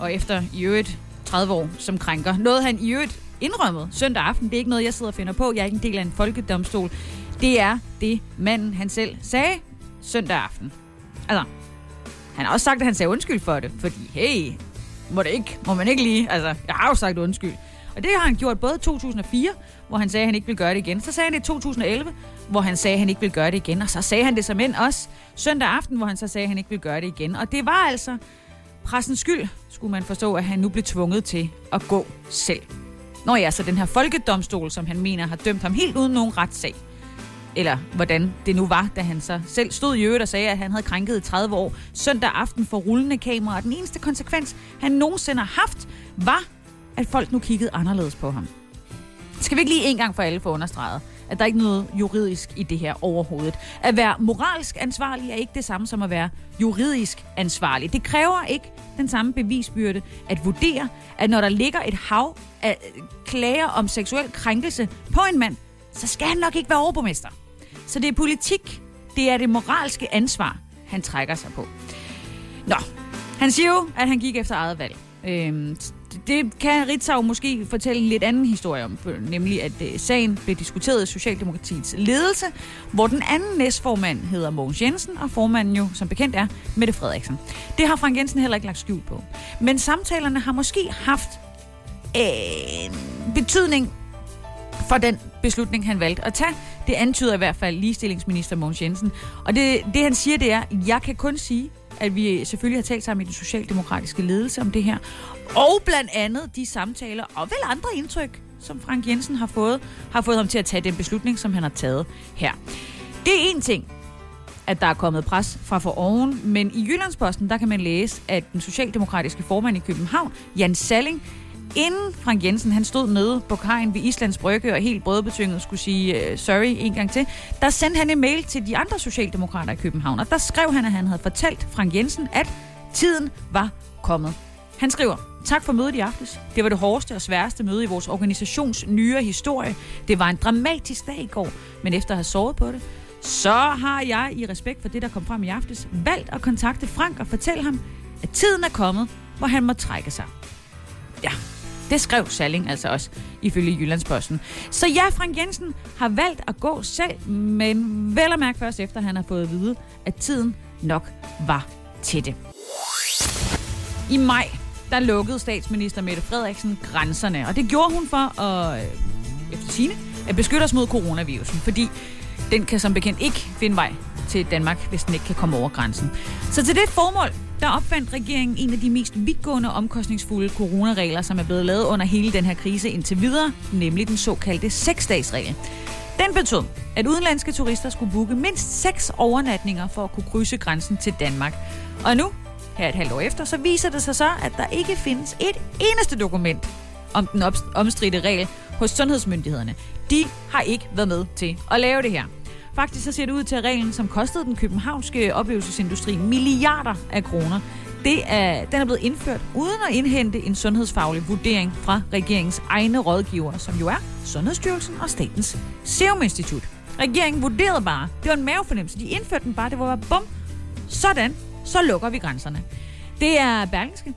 Og efter i øvrigt 30 år som krænker. Noget han i øvrigt indrømmet søndag aften. Det er ikke noget, jeg sidder og finder på. Jeg er ikke en del af en folkedomstol. Det er det, manden han selv sagde søndag aften. Altså, han har også sagt, at han sagde undskyld for det. Fordi, hey, må det ikke, må man ikke lige, altså, jeg har jo sagt undskyld. Og det har han gjort både i 2004, hvor han sagde, at han ikke ville gøre det igen. Så sagde han det i 2011, hvor han sagde, at han ikke ville gøre det igen. Og så sagde han det som end også søndag aften, hvor han så sagde, at han ikke ville gøre det igen. Og det var altså pressens skyld, skulle man forstå, at han nu blev tvunget til at gå selv. Nå ja, så den her folkedomstol, som han mener har dømt ham helt uden nogen retssag. Eller hvordan det nu var, da han så selv stod i øvrigt og sagde, at han havde krænket i 30 år søndag aften for rullende kamera. Og den eneste konsekvens, han nogensinde har haft, var, at folk nu kiggede anderledes på ham. Skal vi ikke lige en gang for alle få understreget, at der er ikke noget juridisk i det her overhovedet. At være moralsk ansvarlig er ikke det samme som at være juridisk ansvarlig. Det kræver ikke den samme bevisbyrde at vurdere, at når der ligger et hav af klager om seksuel krænkelse på en mand, så skal han nok ikke være overborgmester. Så det er politik, det er det moralske ansvar, han trækker sig på. Nå, han siger jo, at han gik efter eget valg. Øhm, det kan Ritzau måske fortælle en lidt anden historie om, nemlig at øh, sagen blev diskuteret i Socialdemokratiets ledelse, hvor den anden næstformand hedder Mogens Jensen, og formanden jo, som bekendt er, Mette Frederiksen. Det har Frank Jensen heller ikke lagt skjul på. Men samtalerne har måske haft en betydning for den beslutning, han valgte at tage. Det antyder i hvert fald ligestillingsminister Mogens Jensen. Og det, det han siger, det er, jeg kan kun sige, at vi selvfølgelig har talt sammen i den socialdemokratiske ledelse om det her. Og blandt andet de samtaler, og vel andre indtryk, som Frank Jensen har fået, har fået ham til at tage den beslutning, som han har taget her. Det er en ting, at der er kommet pres fra for oven, men i Jyllandsposten, der kan man læse, at den socialdemokratiske formand i København, Jan Salling, inden Frank Jensen han stod nede på kajen ved Islands Brygge og helt brødbetynget skulle sige uh, sorry en gang til, der sendte han en mail til de andre socialdemokrater i København, og der skrev han, at han havde fortalt Frank Jensen, at tiden var kommet. Han skriver, Tak for mødet i aftes. Det var det hårdeste og sværeste møde i vores organisations nyere historie. Det var en dramatisk dag i går, men efter at have sovet på det, så har jeg i respekt for det, der kom frem i aftes, valgt at kontakte Frank og fortælle ham, at tiden er kommet, hvor han må trække sig. Det skrev Salling altså også, ifølge Jyllandsposten. Så ja, Frank Jensen har valgt at gå selv, men vel at mærke først efter, han har fået at vide, at tiden nok var til det. I maj, der lukkede statsminister Mette Frederiksen grænserne, og det gjorde hun for at, øh, efter sine, at beskytte os mod coronavirusen, fordi den kan som bekendt ikke finde vej til Danmark, hvis den ikke kan komme over grænsen. Så til det formål, der opfandt regeringen en af de mest vidtgående omkostningsfulde coronaregler, som er blevet lavet under hele den her krise indtil videre, nemlig den såkaldte 6-dages-regel. Den betød, at udenlandske turister skulle booke mindst seks overnatninger for at kunne krydse grænsen til Danmark. Og nu, her et halvt år efter, så viser det sig så, at der ikke findes et eneste dokument om den omstridte regel hos sundhedsmyndighederne. De har ikke været med til at lave det her. Faktisk så ser det ud til, at reglen, som kostede den københavnske oplevelsesindustri milliarder af kroner, det er, den er blevet indført uden at indhente en sundhedsfaglig vurdering fra regeringens egne rådgiver, som jo er Sundhedsstyrelsen og Statens Serum Institut. Regeringen vurderede bare, det var en mavefornemmelse, de indførte den bare, det var bare bum, sådan, så lukker vi grænserne. Det er Berlingske,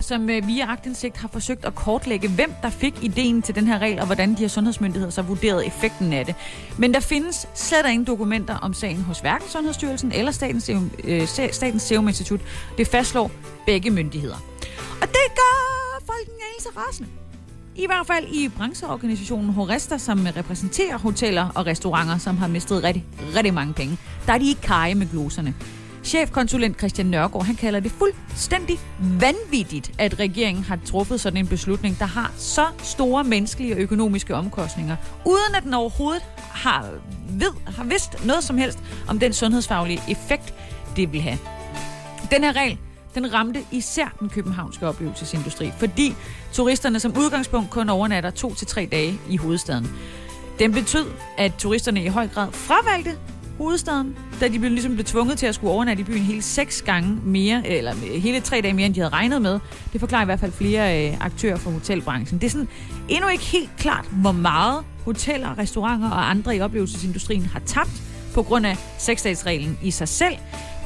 som øh, via agtindsigt har forsøgt at kortlægge, hvem der fik ideen til den her regel, og hvordan de her sundhedsmyndigheder så vurderede effekten af det. Men der findes slet ingen dokumenter om sagen hos hverken Sundhedsstyrelsen eller Statens Serum, øh, Statens Serum Institut. Det fastslår begge myndigheder. Og det gør folk en anelse rasende. I hvert fald i brancheorganisationen Horesta, som repræsenterer hoteller og restauranter, som har mistet rigtig, rigtig mange penge. Der er de ikke kaje med gloserne. Chefkonsulent Christian Nørgaard, han kalder det fuldstændig vanvittigt, at regeringen har truffet sådan en beslutning, der har så store menneskelige og økonomiske omkostninger, uden at den overhovedet har, ved, har vidst noget som helst om den sundhedsfaglige effekt, det vil have. Den her regel, den ramte især den københavnske oplevelsesindustri, fordi turisterne som udgangspunkt kun overnatter to til tre dage i hovedstaden. Den betød, at turisterne i høj grad fravalgte hovedstaden, da de blev ligesom blev tvunget til at skulle overnatte i byen hele seks gange mere, eller hele tre dage mere, end de havde regnet med. Det forklarer i hvert fald flere øh, aktører fra hotelbranchen. Det er sådan endnu ikke helt klart, hvor meget hoteller, restauranter og andre i oplevelsesindustrien har tabt på grund af seksdagsreglen i sig selv,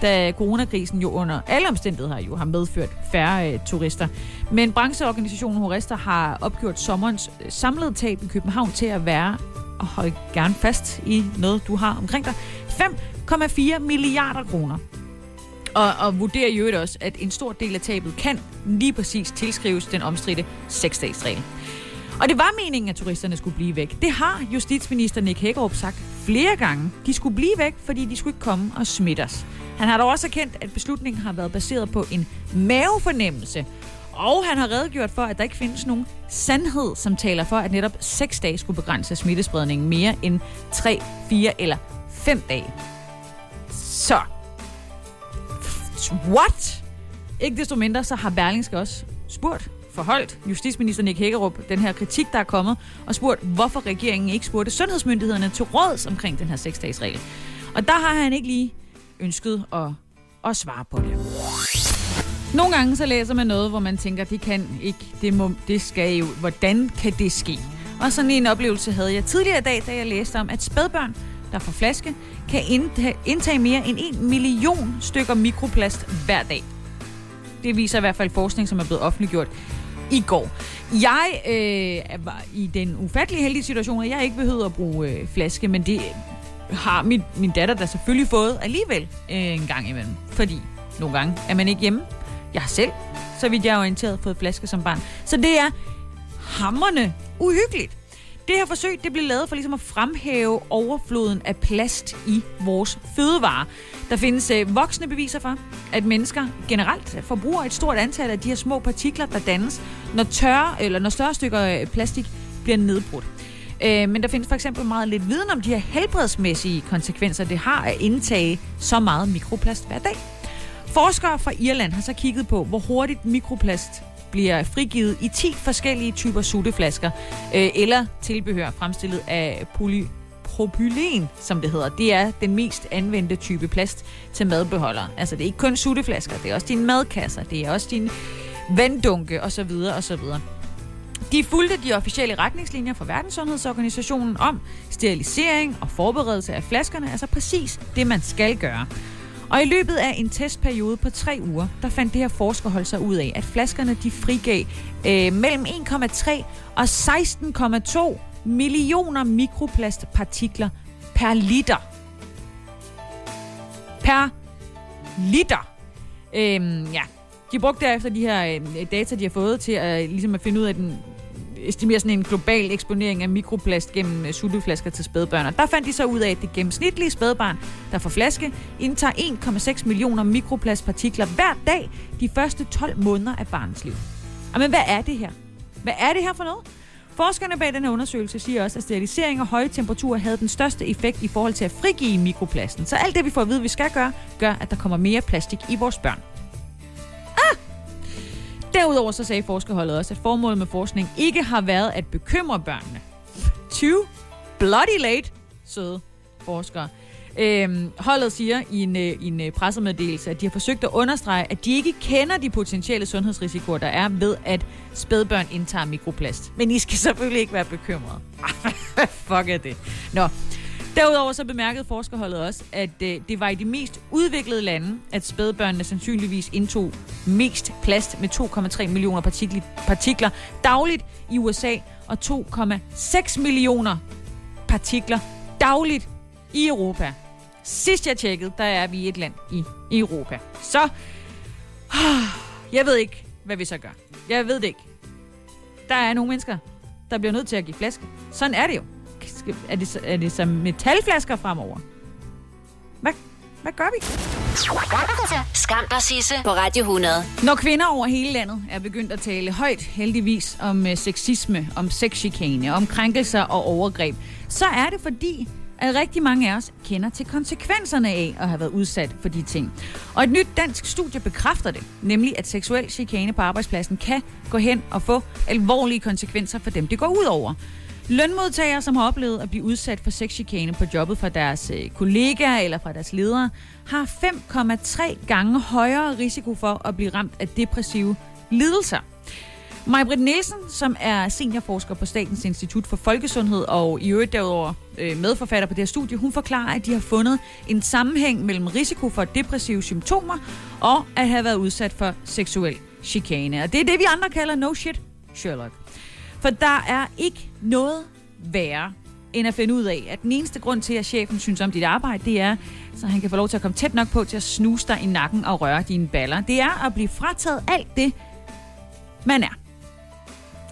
da coronakrisen jo under alle omstændigheder jo har medført færre øh, turister. Men brancheorganisationen Horester har opgjort sommerens øh, samlede tab i København til at være, og hold gerne fast i noget, du har omkring dig, 5,4 milliarder kroner. Og, og vurderer jo også, at en stor del af tabet kan lige præcis tilskrives den omstridte seksdagsregel. Og det var meningen, at turisterne skulle blive væk. Det har justitsminister Nick Hækkerup sagt flere gange. De skulle blive væk, fordi de skulle ikke komme og smitte os. Han har dog også erkendt, at beslutningen har været baseret på en mavefornemmelse. Og han har redegjort for, at der ikke findes nogen sandhed, som taler for, at netop 6 dage skulle begrænse smittespredningen mere end 3, 4 eller fem dage. Så. What? Ikke desto mindre, så har Berlingske også spurgt forholdt justitsminister Nick Hækkerup den her kritik, der er kommet, og spurgt, hvorfor regeringen ikke spurgte sundhedsmyndighederne til råds omkring den her seksdagsregel. Og der har han ikke lige ønsket at, at svare på det. Nogle gange så læser man noget, hvor man tænker, det kan ikke, det, må, det skal jo, hvordan kan det ske? Og sådan en oplevelse havde jeg tidligere i dag, da jeg læste om, at spædbørn, der får flaske, kan indtage mere end en million stykker mikroplast hver dag. Det viser i hvert fald forskning, som er blevet offentliggjort i går. Jeg øh, var i den ufattelige heldige situation, at jeg ikke behøvede at bruge øh, flaske, men det har min, min datter da selvfølgelig fået alligevel øh, en gang imellem. Fordi nogle gange er man ikke hjemme. Jeg har selv, så vidt jeg er orienteret, fået flaske som barn. Så det er hammerne uhyggeligt. Det her forsøg det blev lavet for ligesom at fremhæve overfloden af plast i vores fødevarer. Der findes øh, voksne beviser for, at mennesker generelt forbruger et stort antal af de her små partikler, der dannes, når, tørre, eller når større stykker øh, plastik bliver nedbrudt. Øh, men der findes for eksempel meget lidt viden om de her helbredsmæssige konsekvenser, det har at indtage så meget mikroplast hver dag. Forskere fra Irland har så kigget på, hvor hurtigt mikroplast bliver frigivet i 10 forskellige typer sutteflasker, øh, eller tilbehør fremstillet af poly propylen, som det hedder. Det er den mest anvendte type plast til madbeholdere. Altså det er ikke kun sutteflasker, det er også dine madkasser, det er også dine vanddunke osv. osv. De fulgte de officielle retningslinjer fra Verdenssundhedsorganisationen om sterilisering og forberedelse af flaskerne, altså præcis det, man skal gøre. Og i løbet af en testperiode på tre uger, der fandt det her forskerhold sig ud af, at flaskerne de frigav øh, mellem 1,3 og 16,2 millioner mikroplastpartikler per liter. Per liter. Øhm, ja, de brugte derefter de her øh, data, de har fået til at, ligesom at finde ud af den estimerer sådan en global eksponering af mikroplast gennem øh, sutteflasker til spædbørn. Og der fandt de så ud af, at det gennemsnitlige spædbarn, der får flaske, indtager 1,6 millioner mikroplastpartikler hver dag de første 12 måneder af barnets liv. Men hvad er det her? Hvad er det her for noget? Forskerne bag den undersøgelse siger også, at sterilisering og høje temperaturer havde den største effekt i forhold til at frigive mikroplasten. Så alt det, vi får at vide, vi skal gøre, gør, at der kommer mere plastik i vores børn. Derudover så sagde forskerholdet også, at formålet med forskning ikke har været at bekymre børnene. 20 bloody late, søde forskere. Øhm, holdet siger i en, øh, en øh, pressemeddelelse, at de har forsøgt at understrege, at de ikke kender de potentielle sundhedsrisikoer, der er ved, at spædbørn indtager mikroplast. Men I skal selvfølgelig ikke være bekymrede. Fuck er det. Nå, Derudover så bemærkede forskerholdet også, at øh, det var i de mest udviklede lande, at spædbørnene sandsynligvis indtog mest plast med 2,3 millioner partikler dagligt i USA og 2,6 millioner partikler dagligt i Europa. Sidst jeg tjekkede, der er vi et land i Europa. Så ah, jeg ved ikke, hvad vi så gør. Jeg ved det ikke. Der er nogle mennesker, der bliver nødt til at give flaske. Sådan er det jo skal, er, det, er det som metalflasker fremover? Hvad, hvad gør vi? Skam dig, Sisse, på Radio 100. Når kvinder over hele landet er begyndt at tale højt, heldigvis, om uh, sexisme, om sexchikane, om krænkelser og overgreb, så er det fordi, at rigtig mange af os kender til konsekvenserne af at have været udsat for de ting. Og et nyt dansk studie bekræfter det, nemlig at seksuel chikane på arbejdspladsen kan gå hen og få alvorlige konsekvenser for dem, det går ud over. Lønmodtagere, som har oplevet at blive udsat for sexchikane på jobbet fra deres øh, kollegaer eller fra deres ledere, har 5,3 gange højere risiko for at blive ramt af depressive lidelser. Majbrit Nielsen, som er seniorforsker på Statens Institut for Folkesundhed og i øvrigt derudover øh, medforfatter på det her studie, hun forklarer, at de har fundet en sammenhæng mellem risiko for depressive symptomer og at have været udsat for seksuel chikane. Og det er det, vi andre kalder no shit Sherlock. For der er ikke noget værre end at finde ud af, at den eneste grund til, at chefen synes om dit arbejde, det er, så han kan få lov til at komme tæt nok på til at snuse dig i nakken og røre dine baller. Det er at blive frataget alt det, man er.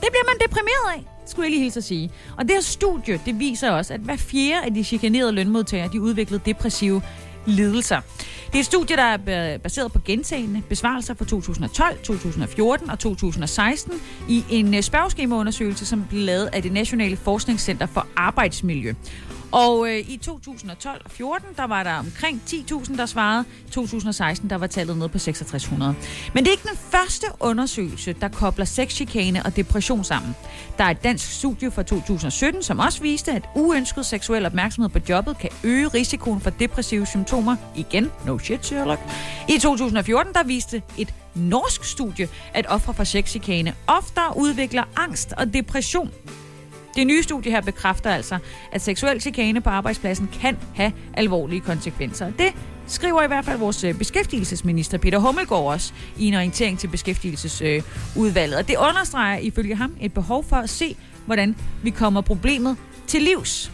Det bliver man deprimeret af, skulle jeg lige hilse at sige. Og det her studie, det viser også, at hver fjerde af de chikanerede lønmodtagere, de udviklede depressive lidelser. Det er et studie, der er baseret på gentagende besvarelser fra 2012, 2014 og 2016 i en øh, spørgeskemaundersøgelse, som blev lavet af det Nationale Forskningscenter for Arbejdsmiljø. Og øh, i 2012 og 14, der var der omkring 10.000, der svarede. 2016, der var tallet nede på 6600. Men det er ikke den første undersøgelse, der kobler sexchikane og depression sammen. Der er et dansk studie fra 2017, som også viste, at uønsket seksuel opmærksomhed på jobbet kan øge risikoen for depressive symptomer. Igen, no shit, Sherlock. I 2014, der viste et norsk studie, at ofre for sexchikane oftere udvikler angst og depression det nye studie her bekræfter altså, at seksuel chikane på arbejdspladsen kan have alvorlige konsekvenser. Det skriver i hvert fald vores øh, beskæftigelsesminister Peter Hummelgaard også i en orientering til beskæftigelsesudvalget. Og det understreger ifølge ham et behov for at se, hvordan vi kommer problemet til livs.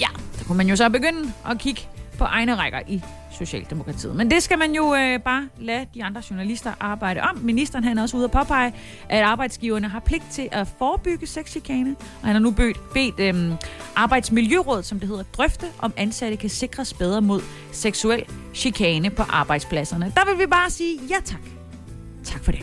Ja, der kunne man jo så begynde at kigge på egne rækker i Socialdemokratiet. Men det skal man jo øh, bare lade de andre journalister arbejde om. Ministeren han er også ude at påpege, at arbejdsgiverne har pligt til at forebygge sexchikane, og han har nu bedt, bedt øh, Arbejdsmiljørådet, som det hedder, drøfte, om ansatte kan sikres bedre mod seksuel chikane på arbejdspladserne. Der vil vi bare sige ja tak. Tak for det.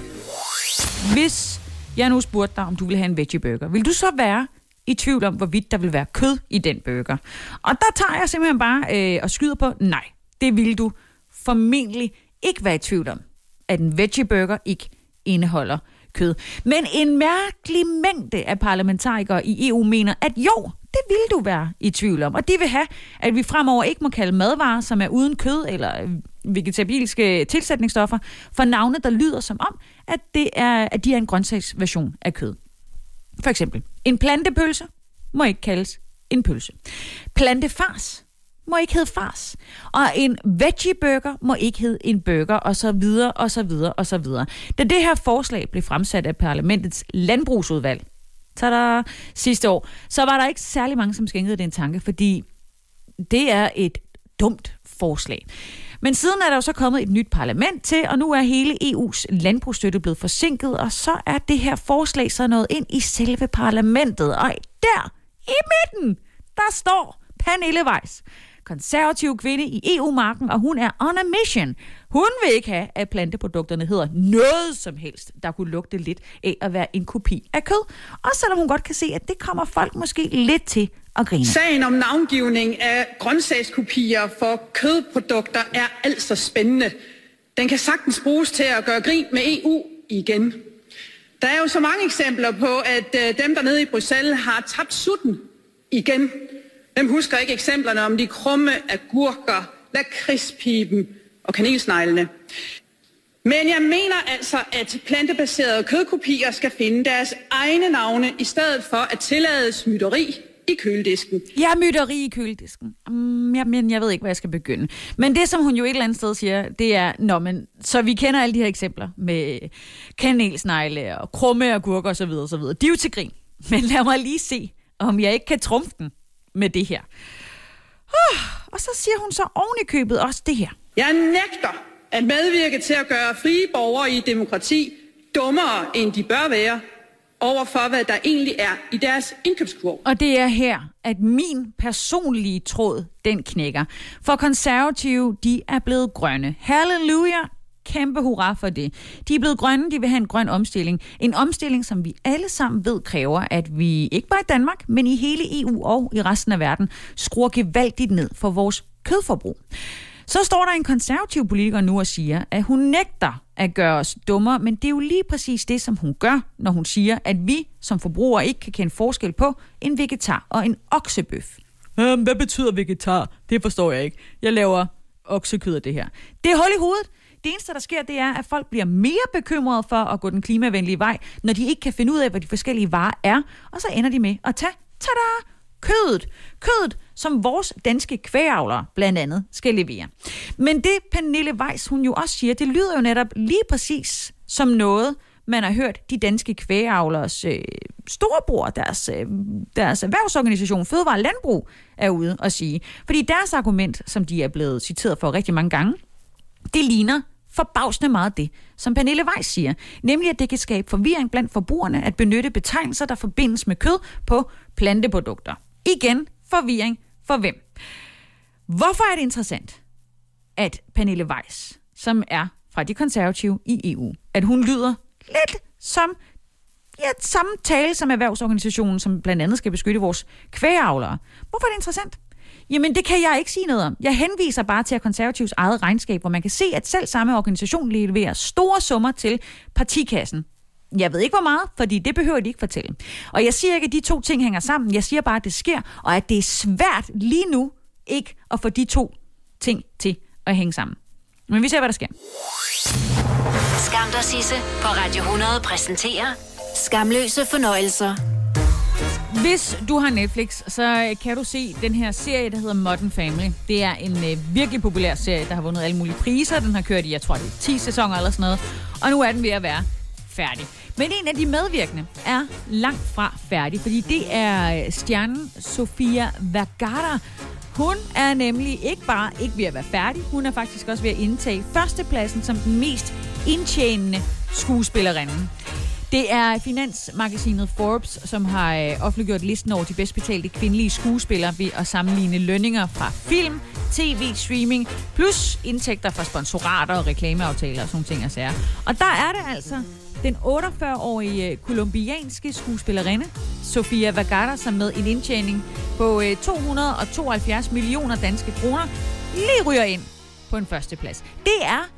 Hvis jeg nu spurgte dig, om du vil have en veggie burger, vil du så være i tvivl om, hvorvidt der vil være kød i den burger? Og der tager jeg simpelthen bare øh, og skyder på nej det vil du formentlig ikke være i tvivl om, at en veggieburger ikke indeholder kød. Men en mærkelig mængde af parlamentarikere i EU mener, at jo, det vil du være i tvivl om. Og de vil have, at vi fremover ikke må kalde madvarer, som er uden kød eller øh, vegetabilske tilsætningsstoffer, for navne, der lyder som om, at, det er, at de er en grøntsagsversion af kød. For eksempel, en plantepølse må ikke kaldes en pølse. Plantefars må ikke hedde fars. Og en veggie burger må ikke hedde en burger, og så videre, og så videre, og så videre. Da det her forslag blev fremsat af parlamentets landbrugsudvalg, tada, sidste år, så var der ikke særlig mange, som skænkede den tanke, fordi det er et dumt forslag. Men siden er der jo så kommet et nyt parlament til, og nu er hele EU's landbrugsstøtte blevet forsinket, og så er det her forslag så nået ind i selve parlamentet. Og der, i midten, der står Pernille Weiss, konservativ kvinde i EU-marken, og hun er on a mission. Hun vil ikke have, at planteprodukterne hedder noget som helst, der kunne lugte lidt af at være en kopi af kød. Og selvom hun godt kan se, at det kommer folk måske lidt til at grine. Sagen om navngivning af grøntsagskopier for kødprodukter er altså spændende. Den kan sagtens bruges til at gøre grin med EU igen. Der er jo så mange eksempler på, at øh, dem der nede i Bruxelles har tabt sutten igen. Hvem husker ikke eksemplerne om de krumme agurker, lakridspiben og kanelsneglene? Men jeg mener altså, at plantebaserede kødkopier skal finde deres egne navne, i stedet for at tillade smytteri i køledisken. Ja, mytteri i køledisken. Mm, ja, men jeg ved ikke, hvor jeg skal begynde. Men det, som hun jo et eller andet sted siger, det er, Nå, men, så vi kender alle de her eksempler med kanelsnegle og krumme agurker osv. osv. De er jo til grin. Men lad mig lige se, om jeg ikke kan trumfe den med det her. Uh, og så siger hun så oven i købet også det her. Jeg nægter at medvirke til at gøre frie borgere i demokrati dummere, end de bør være, over for, hvad der egentlig er i deres indkøbskurv. Og det er her, at min personlige tråd, den knækker. For konservative, de er blevet grønne. Halleluja! Kæmpe hurra for det. De er blevet grønne, de vil have en grøn omstilling. En omstilling, som vi alle sammen ved kræver, at vi ikke bare i Danmark, men i hele EU og i resten af verden, skruer gevaldigt ned for vores kødforbrug. Så står der en konservativ politiker nu og siger, at hun nægter at gøre os dummere, men det er jo lige præcis det, som hun gør, når hun siger, at vi som forbrugere ikke kan kende forskel på en vegetar og en oksebøf. Øhm, hvad betyder vegetar? Det forstår jeg ikke. Jeg laver oksekød af det her. Det er hul i hovedet. Det eneste, der sker, det er, at folk bliver mere bekymrede for at gå den klimavenlige vej, når de ikke kan finde ud af, hvad de forskellige varer er, og så ender de med at tage, tada, kødet. Kødet, som vores danske kvægavlere blandt andet skal levere. Men det Pernille Weiss, hun jo også siger, det lyder jo netop lige præcis som noget, man har hørt de danske kvægeavlers øh, storebror, deres, øh, deres erhvervsorganisation Fødevare Landbrug, er ude og sige. Fordi deres argument, som de er blevet citeret for rigtig mange gange, det ligner forbavsende meget det, som Pernille Weiss siger, nemlig at det kan skabe forvirring blandt forbrugerne at benytte betegnelser, der forbindes med kød på planteprodukter. Igen forvirring for hvem? Hvorfor er det interessant, at Pernille Weiss, som er fra de konservative i EU, at hun lyder lidt som ja, samme tale som erhvervsorganisationen, som blandt andet skal beskytte vores kvægeavlere. Hvorfor er det interessant? Jamen, det kan jeg ikke sige noget om. Jeg henviser bare til konservativs eget regnskab, hvor man kan se, at selv samme organisation leverer store summer til partikassen. Jeg ved ikke, hvor meget, fordi det behøver de ikke fortælle. Og jeg siger ikke, at de to ting hænger sammen. Jeg siger bare, at det sker, og at det er svært lige nu ikke at få de to ting til at hænge sammen. Men vi ser, hvad der sker. Skam dig, Sisse, på Radio 100 præsenterer Skamløse fornøjelser. Hvis du har Netflix, så øh, kan du se den her serie, der hedder Modern Family. Det er en øh, virkelig populær serie, der har vundet alle mulige priser. Den har kørt i, jeg tror, det er 10 sæsoner eller sådan noget. Og nu er den ved at være færdig. Men en af de medvirkende er langt fra færdig, fordi det er øh, stjernen Sofia Vergara. Hun er nemlig ikke bare ikke ved at være færdig, hun er faktisk også ved at indtage førstepladsen som den mest indtjenende skuespillerinde. Det er finansmagasinet Forbes, som har øh, offentliggjort listen over de bedst betalte kvindelige skuespillere ved at sammenligne lønninger fra film, tv, streaming, plus indtægter fra sponsorater og reklameaftaler og sådan ting og sager. Og der er det altså den 48-årige kolumbianske øh, skuespillerinde, Sofia Vergara, som med en indtjening på øh, 272 millioner danske kroner, lige ryger ind på en førsteplads. Det er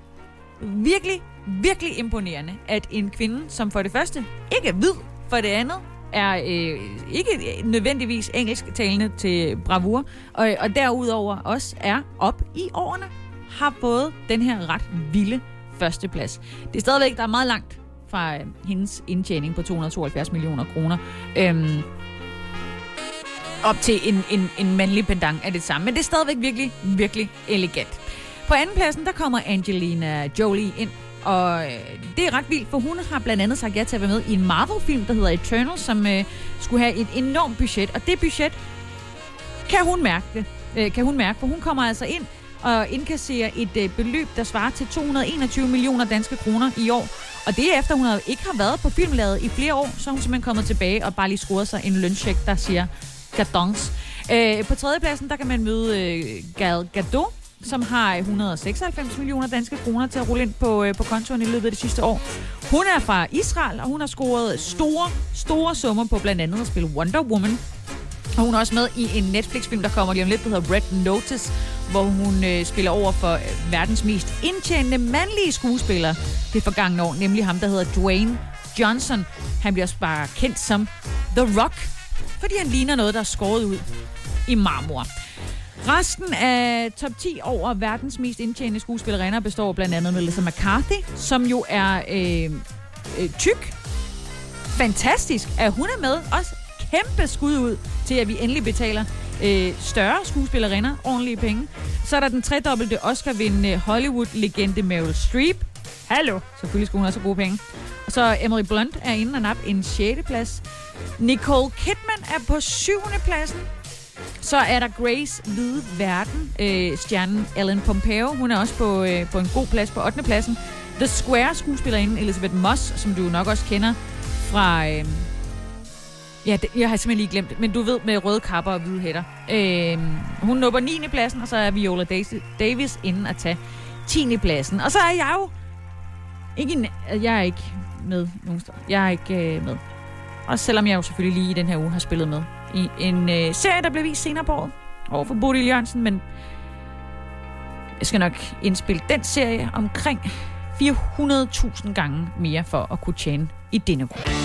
virkelig, virkelig imponerende, at en kvinde, som for det første ikke er hvid, for det andet er øh, ikke nødvendigvis engelsktalende til bravur, og, og derudover også er op i årene, har fået den her ret vilde førsteplads. Det er stadigvæk, der er meget langt fra øh, hendes indtjening på 272 millioner kroner. Øhm, op til en, en, en mandlig pendant af det samme. Men det er stadigvæk virkelig, virkelig elegant. På andenpladsen, der kommer Angelina Jolie ind. Og øh, det er ret vildt, for hun har blandt andet sagt ja til at være med i en Marvel-film, der hedder Eternal, som øh, skulle have et enormt budget. Og det budget kan hun mærke det. Øh, kan hun mærke, for hun kommer altså ind og indkasserer et øh, beløb, der svarer til 221 millioner danske kroner i år. Og det er efter, hun ikke har været på filmlaget i flere år, så er hun simpelthen kommet tilbage og bare lige scoret sig en løncheck, der siger gadons. Øh, på tredjepladsen, der kan man møde øh, Gal Gadot, som har 196 millioner danske kroner til at rulle ind på, øh, på kontoen i løbet af det sidste år. Hun er fra Israel, og hun har scoret store, store summer på blandt andet at spille Wonder Woman. Og hun er også med i en Netflix-film, der kommer lige om lidt, der hedder Red Notice, hvor hun øh, spiller over for øh, verdens mest indtjenende mandlige skuespiller det forgangne år, nemlig ham, der hedder Dwayne Johnson. Han bliver også bare kendt som The Rock, fordi han ligner noget, der er skåret ud i marmor. Resten af top 10 over verdens mest indtjenende skuespillerinder består blandt andet Melissa McCarthy, som jo er øh, øh, tyk. Fantastisk, at hun er med. Også kæmpe skud ud til, at vi endelig betaler øh, større skuespillerinder ordentlige penge. Så er der den tredobbelte Oscar-vindende Hollywood-legende Meryl Streep. Hallo! Selvfølgelig skulle hun også have gode penge. Og så Emily Blunt er inde og nap en 6. plads. Nicole Kidman er på 7. pladsen. Så er der Grace Hvide Verden, øh, stjernen Ellen Pompeo. Hun er også på, øh, på en god plads på 8. pladsen. The Square skuespillerinde Elizabeth Moss, som du nok også kender fra... Øh, ja, det, jeg har simpelthen lige glemt det, men du ved med røde kapper og hvide hætter. Øh, hun nupper 9. pladsen, og så er Viola Davis inden at tage 10. pladsen. Og så er jeg jo Ikke en, jeg er ikke med nogen steder. Jeg er ikke øh, med. Og selvom jeg jo selvfølgelig lige i den her uge har spillet med i en øh, serie, der blev vist senere på året over for Bodil Jørgensen, men jeg skal nok indspille den serie omkring 400.000 gange mere for at kunne tjene i denne gruppe.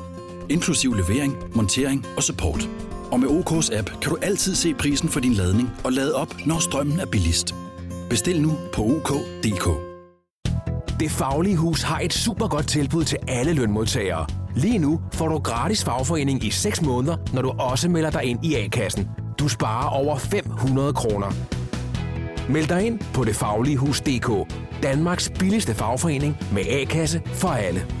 inklusiv levering, montering og support. Og med OK's app kan du altid se prisen for din ladning og lade op, når strømmen er billigst. Bestil nu på OK.dk. Det Faglige Hus har et super godt tilbud til alle lønmodtagere. Lige nu får du gratis fagforening i 6 måneder, når du også melder dig ind i A-kassen. Du sparer over 500 kroner. Meld dig ind på detfagligehus.dk. Danmarks billigste fagforening med A-kasse for alle.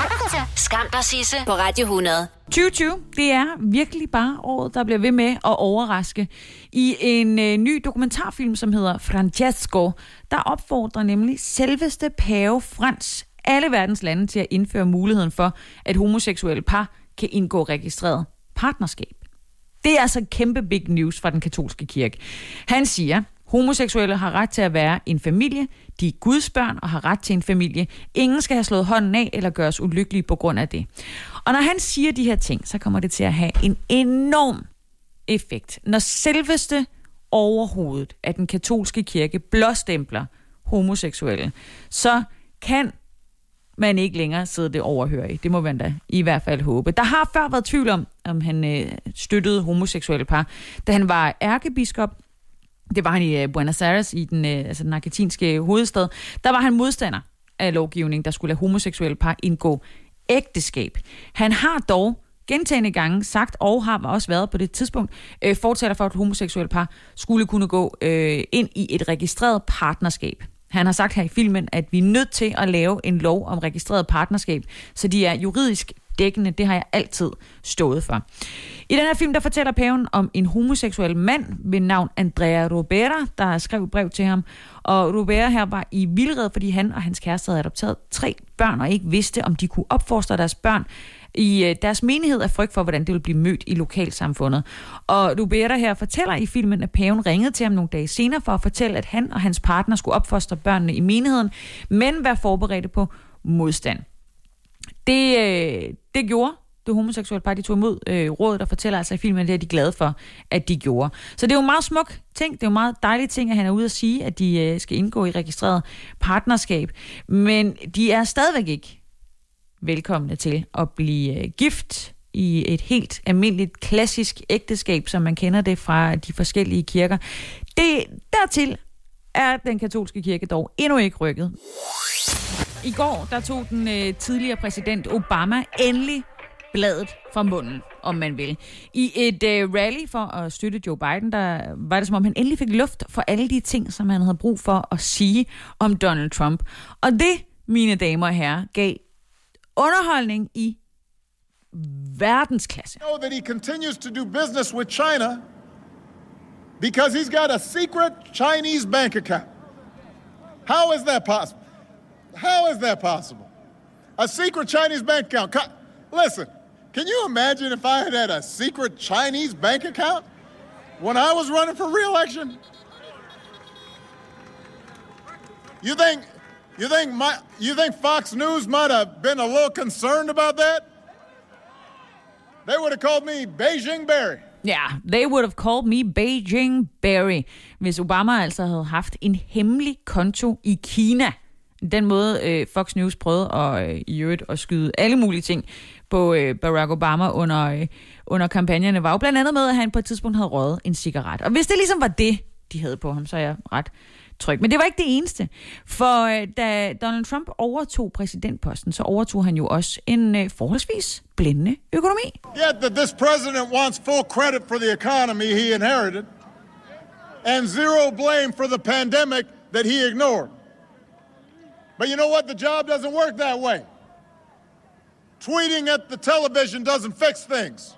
Skam dig, Sisse, på Radio 100. 2020, det er virkelig bare året, der bliver ved med at overraske. I en øh, ny dokumentarfilm, som hedder Francesco, der opfordrer nemlig selveste pave Frans alle verdens lande til at indføre muligheden for, at homoseksuelle par kan indgå registreret partnerskab. Det er altså kæmpe big news fra den katolske kirke. Han siger, homoseksuelle har ret til at være en familie, de er Guds børn og har ret til en familie. Ingen skal have slået hånden af eller gøres ulykkelige på grund af det. Og når han siger de her ting, så kommer det til at have en enorm effekt. Når selveste overhovedet af den katolske kirke blåstempler homoseksuelle, så kan man ikke længere sidde det overhørige. Det må man da i hvert fald håbe. Der har før været tvivl om, om han øh, støttede homoseksuelle par. Da han var ærkebiskop, det var han i øh, Buenos Aires, i den, øh, altså den argentinske hovedstad, der var han modstander af lovgivning, der skulle lade homoseksuelle par indgå ægteskab. Han har dog gentagende gange sagt, og har også været på det tidspunkt, øh, fortæller for, at homoseksuelle par skulle kunne gå øh, ind i et registreret partnerskab. Han har sagt her i filmen, at vi er nødt til at lave en lov om registreret partnerskab, så de er juridisk dækkende. Det har jeg altid stået for. I den her film, der fortæller paven om en homoseksuel mand ved navn Andrea Robera, der skrev brev til ham. Og Robera her var i vildred, fordi han og hans kæreste havde adopteret tre børn og ikke vidste, om de kunne opfostre deres børn i øh, deres menighed af frygt for, hvordan det ville blive mødt i lokalsamfundet. Og Rubera her fortæller i filmen, at paven ringede til ham nogle dage senere for at fortælle, at han og hans partner skulle opfostre børnene i menigheden, men være forberedte på modstand. Det, øh, det gjorde det homoseksuelle par, de tog imod øh, rådet, der fortæller altså i filmen, det er de glade for, at de gjorde. Så det er jo en meget smuk ting, det er jo en meget dejlig ting, at han er ude at sige, at de øh, skal indgå i registreret partnerskab. Men de er stadigvæk ikke velkomne til at blive øh, gift i et helt almindeligt klassisk ægteskab, som man kender det fra de forskellige kirker. Det dertil er den katolske kirke dog endnu ikke rykket. I går der tog den øh, tidligere præsident Obama endelig bladet fra munden, om man vil. I et øh, rally for at støtte Joe Biden, der var det som om han endelig fik luft for alle de ting, som han havde brug for at sige om Donald Trump. Og det, mine damer og herrer, gav underholdning i verdensklasse. know that he continues to do business with China because he's got a secret Chinese bank account. How is that possible? How is that possible? A secret Chinese bank account. Co- Listen, can you imagine if I had had a secret Chinese bank account when I was running for re-election? You think you think my you think Fox News might have been a little concerned about that? They would have called me Beijing Barry. Ja, yeah, they would have called me Beijing Barry, hvis Obama altså havde haft en hemmelig konto i Kina. Den måde øh, Fox News prøvede at, øh, i øvrigt at skyde alle mulige ting på øh, Barack Obama under, øh, under kampagnerne, var jo blandt andet med, at han på et tidspunkt havde røget en cigaret. Og hvis det ligesom var det, de havde på ham, så er jeg ret tryk. Men det var ikke det eneste. For øh, da Donald Trump overtog præsidentposten, så overtog han jo også en øh, forholdsvis blændende økonomi. Yet that this president wants full credit for the economy he inherited and zero blame for the pandemic that he ignored. But you know what? The job doesn't work that way. Tweeting at the television doesn't fix things.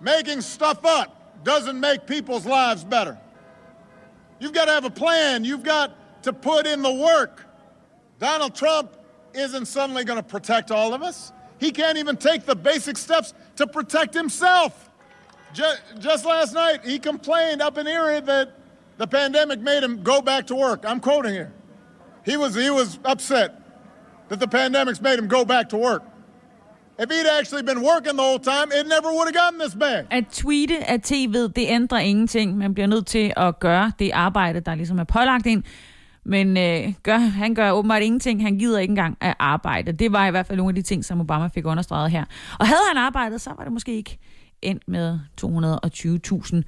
Making stuff up doesn't make people's lives better. You've got to have a plan. You've got to put in the work. Donald Trump isn't suddenly going to protect all of us. He can't even take the basic steps to protect himself. Just, just last night, he complained up in Erie that the pandemic made him go back to work. I'm quoting here. He was, he was upset that the pandemic's made him go back to work. If he'd actually been working the whole time, it never would have gotten this bad. At tweete af tv'et, det ændrer ingenting. Man bliver nødt til at gøre det arbejde, der ligesom er pålagt ind. Men øh, gør, han gør åbenbart ingenting. Han gider ikke engang at arbejde. Det var i hvert fald nogle af de ting, som Obama fik understreget her. Og havde han arbejdet, så var det måske ikke endt med 220.000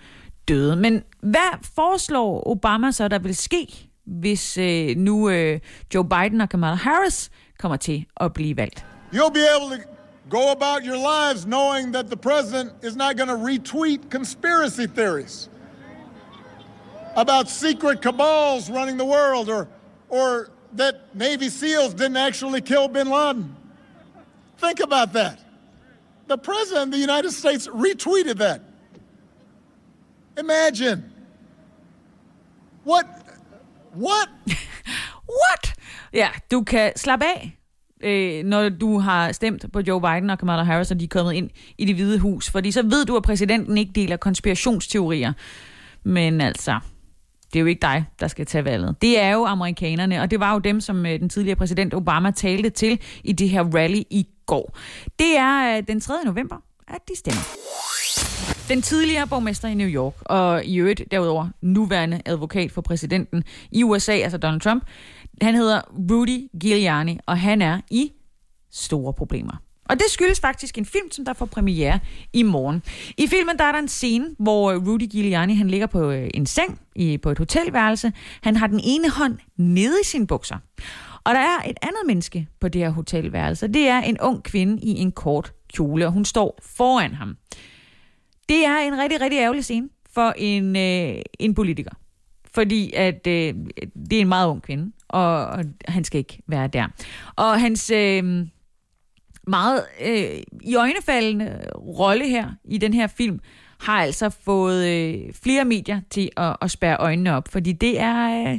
døde. Men hvad foreslår Obama så, der vil ske, hvis øh, nu øh, Joe Biden og Kamala Harris kommer til at blive valgt? You'll be able to go about your lives knowing that the president is not going to retweet conspiracy theories about secret cabals running the world or, or that Navy SEALs didn't actually kill bin Laden. Think about that. The president of the United States retweeted that. Imagine. What? What? What? Ja, du kan slappe af, øh, når du har stemt på Joe Biden og Kamala Harris, og de er kommet ind i det hvide hus. Fordi så ved du, at præsidenten ikke deler konspirationsteorier. Men altså, det er jo ikke dig, der skal tage valget. Det er jo amerikanerne, og det var jo dem, som øh, den tidligere præsident Obama talte til i det her rally i går. Det er øh, den 3. november, at de stemmer. Den tidligere borgmester i New York, og i øvrigt derudover nuværende advokat for præsidenten i USA, altså Donald Trump, han hedder Rudy Giuliani, og han er i store problemer. Og det skyldes faktisk en film, som der får premiere i morgen. I filmen der er der en scene, hvor øh, Rudy Giuliani han ligger på øh, en seng i, på et hotelværelse. Han har den ene hånd nede i sine bukser. Og der er et andet menneske på det her hotelværelse. Det er en ung kvinde i en kort kjole, og hun står foran ham. Det er en rigtig, rigtig ærgerlig scene for en, øh, en politiker. Fordi at øh, det er en meget ung kvinde, og, og han skal ikke være der. Og hans øh, meget øh, i øjnefaldende rolle her i den her film har altså fået øh, flere medier til at, at spærre øjnene op, fordi det er øh,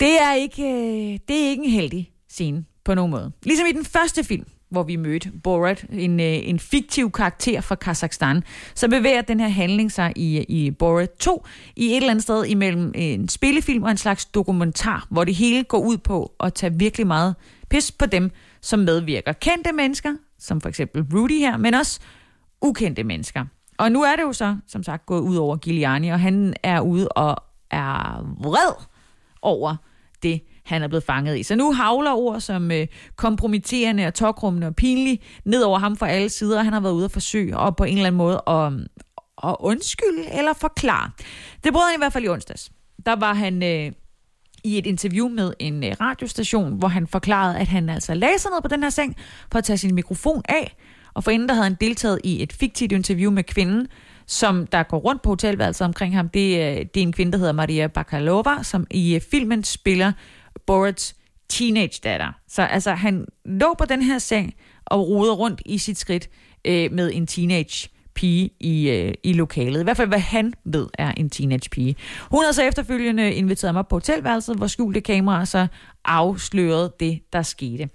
det er ikke øh, det er ikke en heldig scene på nogen måde. Ligesom i den første film, hvor vi mødte Borat, en, øh, en fiktiv karakter fra Kazakhstan, så bevæger den her handling sig i, i Borat 2 i et eller andet sted imellem en spillefilm og en slags dokumentar, hvor det hele går ud på at tage virkelig meget pis på dem, som medvirker. Kendte mennesker, som for eksempel Rudy her, men også ukendte mennesker. Og nu er det jo så, som sagt, gået ud over Giuliani, og han er ude og er vred over det, han er blevet fanget i. Så nu havler ord som øh, kompromitterende og tokrummende og pinlig ned over ham fra alle sider, og han har været ude at forsøge og på en eller anden måde at, at undskylde eller forklare. Det brød han i hvert fald i onsdags. Der var han øh, i et interview med en øh, radiostation, hvor han forklarede, at han altså lagde sig ned på den her seng for at tage sin mikrofon af, og for inden der havde han deltaget i et fiktivt interview med kvinden, som der går rundt på hotelværelset omkring ham. Det, øh, det er en kvinde, der hedder Maria Bakalova, som i øh, filmen spiller Borats teenage datter. Så altså, han lå på den her seng og roder rundt i sit skridt øh, med en teenage pige i, øh, i lokalet. I hvert fald, hvad han ved, er en teenage pige. Hun havde så efterfølgende inviteret mig op på hotelværelset, hvor skjulte kameraer så afslørede det, der skete.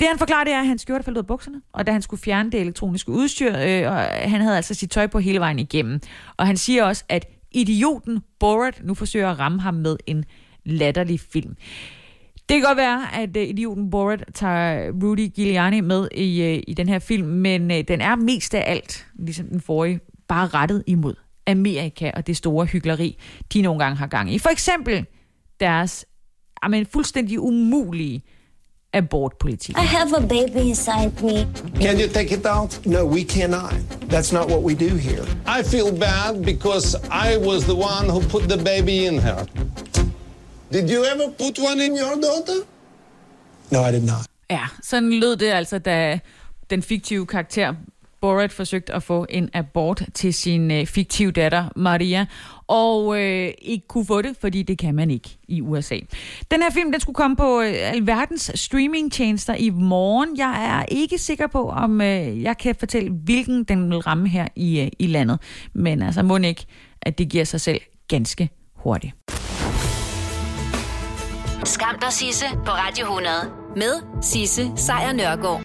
Det han forklarede, er, at han skjorte faldt ud af bukserne, og da han skulle fjerne det elektroniske udstyr, øh, og han havde altså sit tøj på hele vejen igennem. Og han siger også, at idioten Borat nu forsøger at ramme ham med en latterlig film. Det kan godt være, at uh, idioten Borat tager Rudy Giuliani med i, uh, i den her film, men uh, den er mest af alt, ligesom den forrige, bare rettet imod Amerika og det store hyggeleri, de nogle gange har gang i. For eksempel deres amen, fuldstændig umulige abortpolitik. I have a baby inside me. Can you take it out? No, we cannot. That's not what we do here. I feel bad because I was the one who put the baby in her. Did you ever put one in your daughter? No, I did not. Ja, sådan lød det altså, da den fiktive karakter Borat forsøgte at få en abort til sin øh, fiktive datter Maria, og øh, ikke kunne få det, fordi det kan man ikke i USA. Den her film, den skulle komme på øh, alverdens streamingtjenester i morgen. Jeg er ikke sikker på, om øh, jeg kan fortælle, hvilken den vil ramme her i, øh, i landet. Men altså, må ikke, at det giver sig selv ganske hurtigt. Skam dig, Sisse, på Radio 100. Med Sisse Sejr Nørgaard.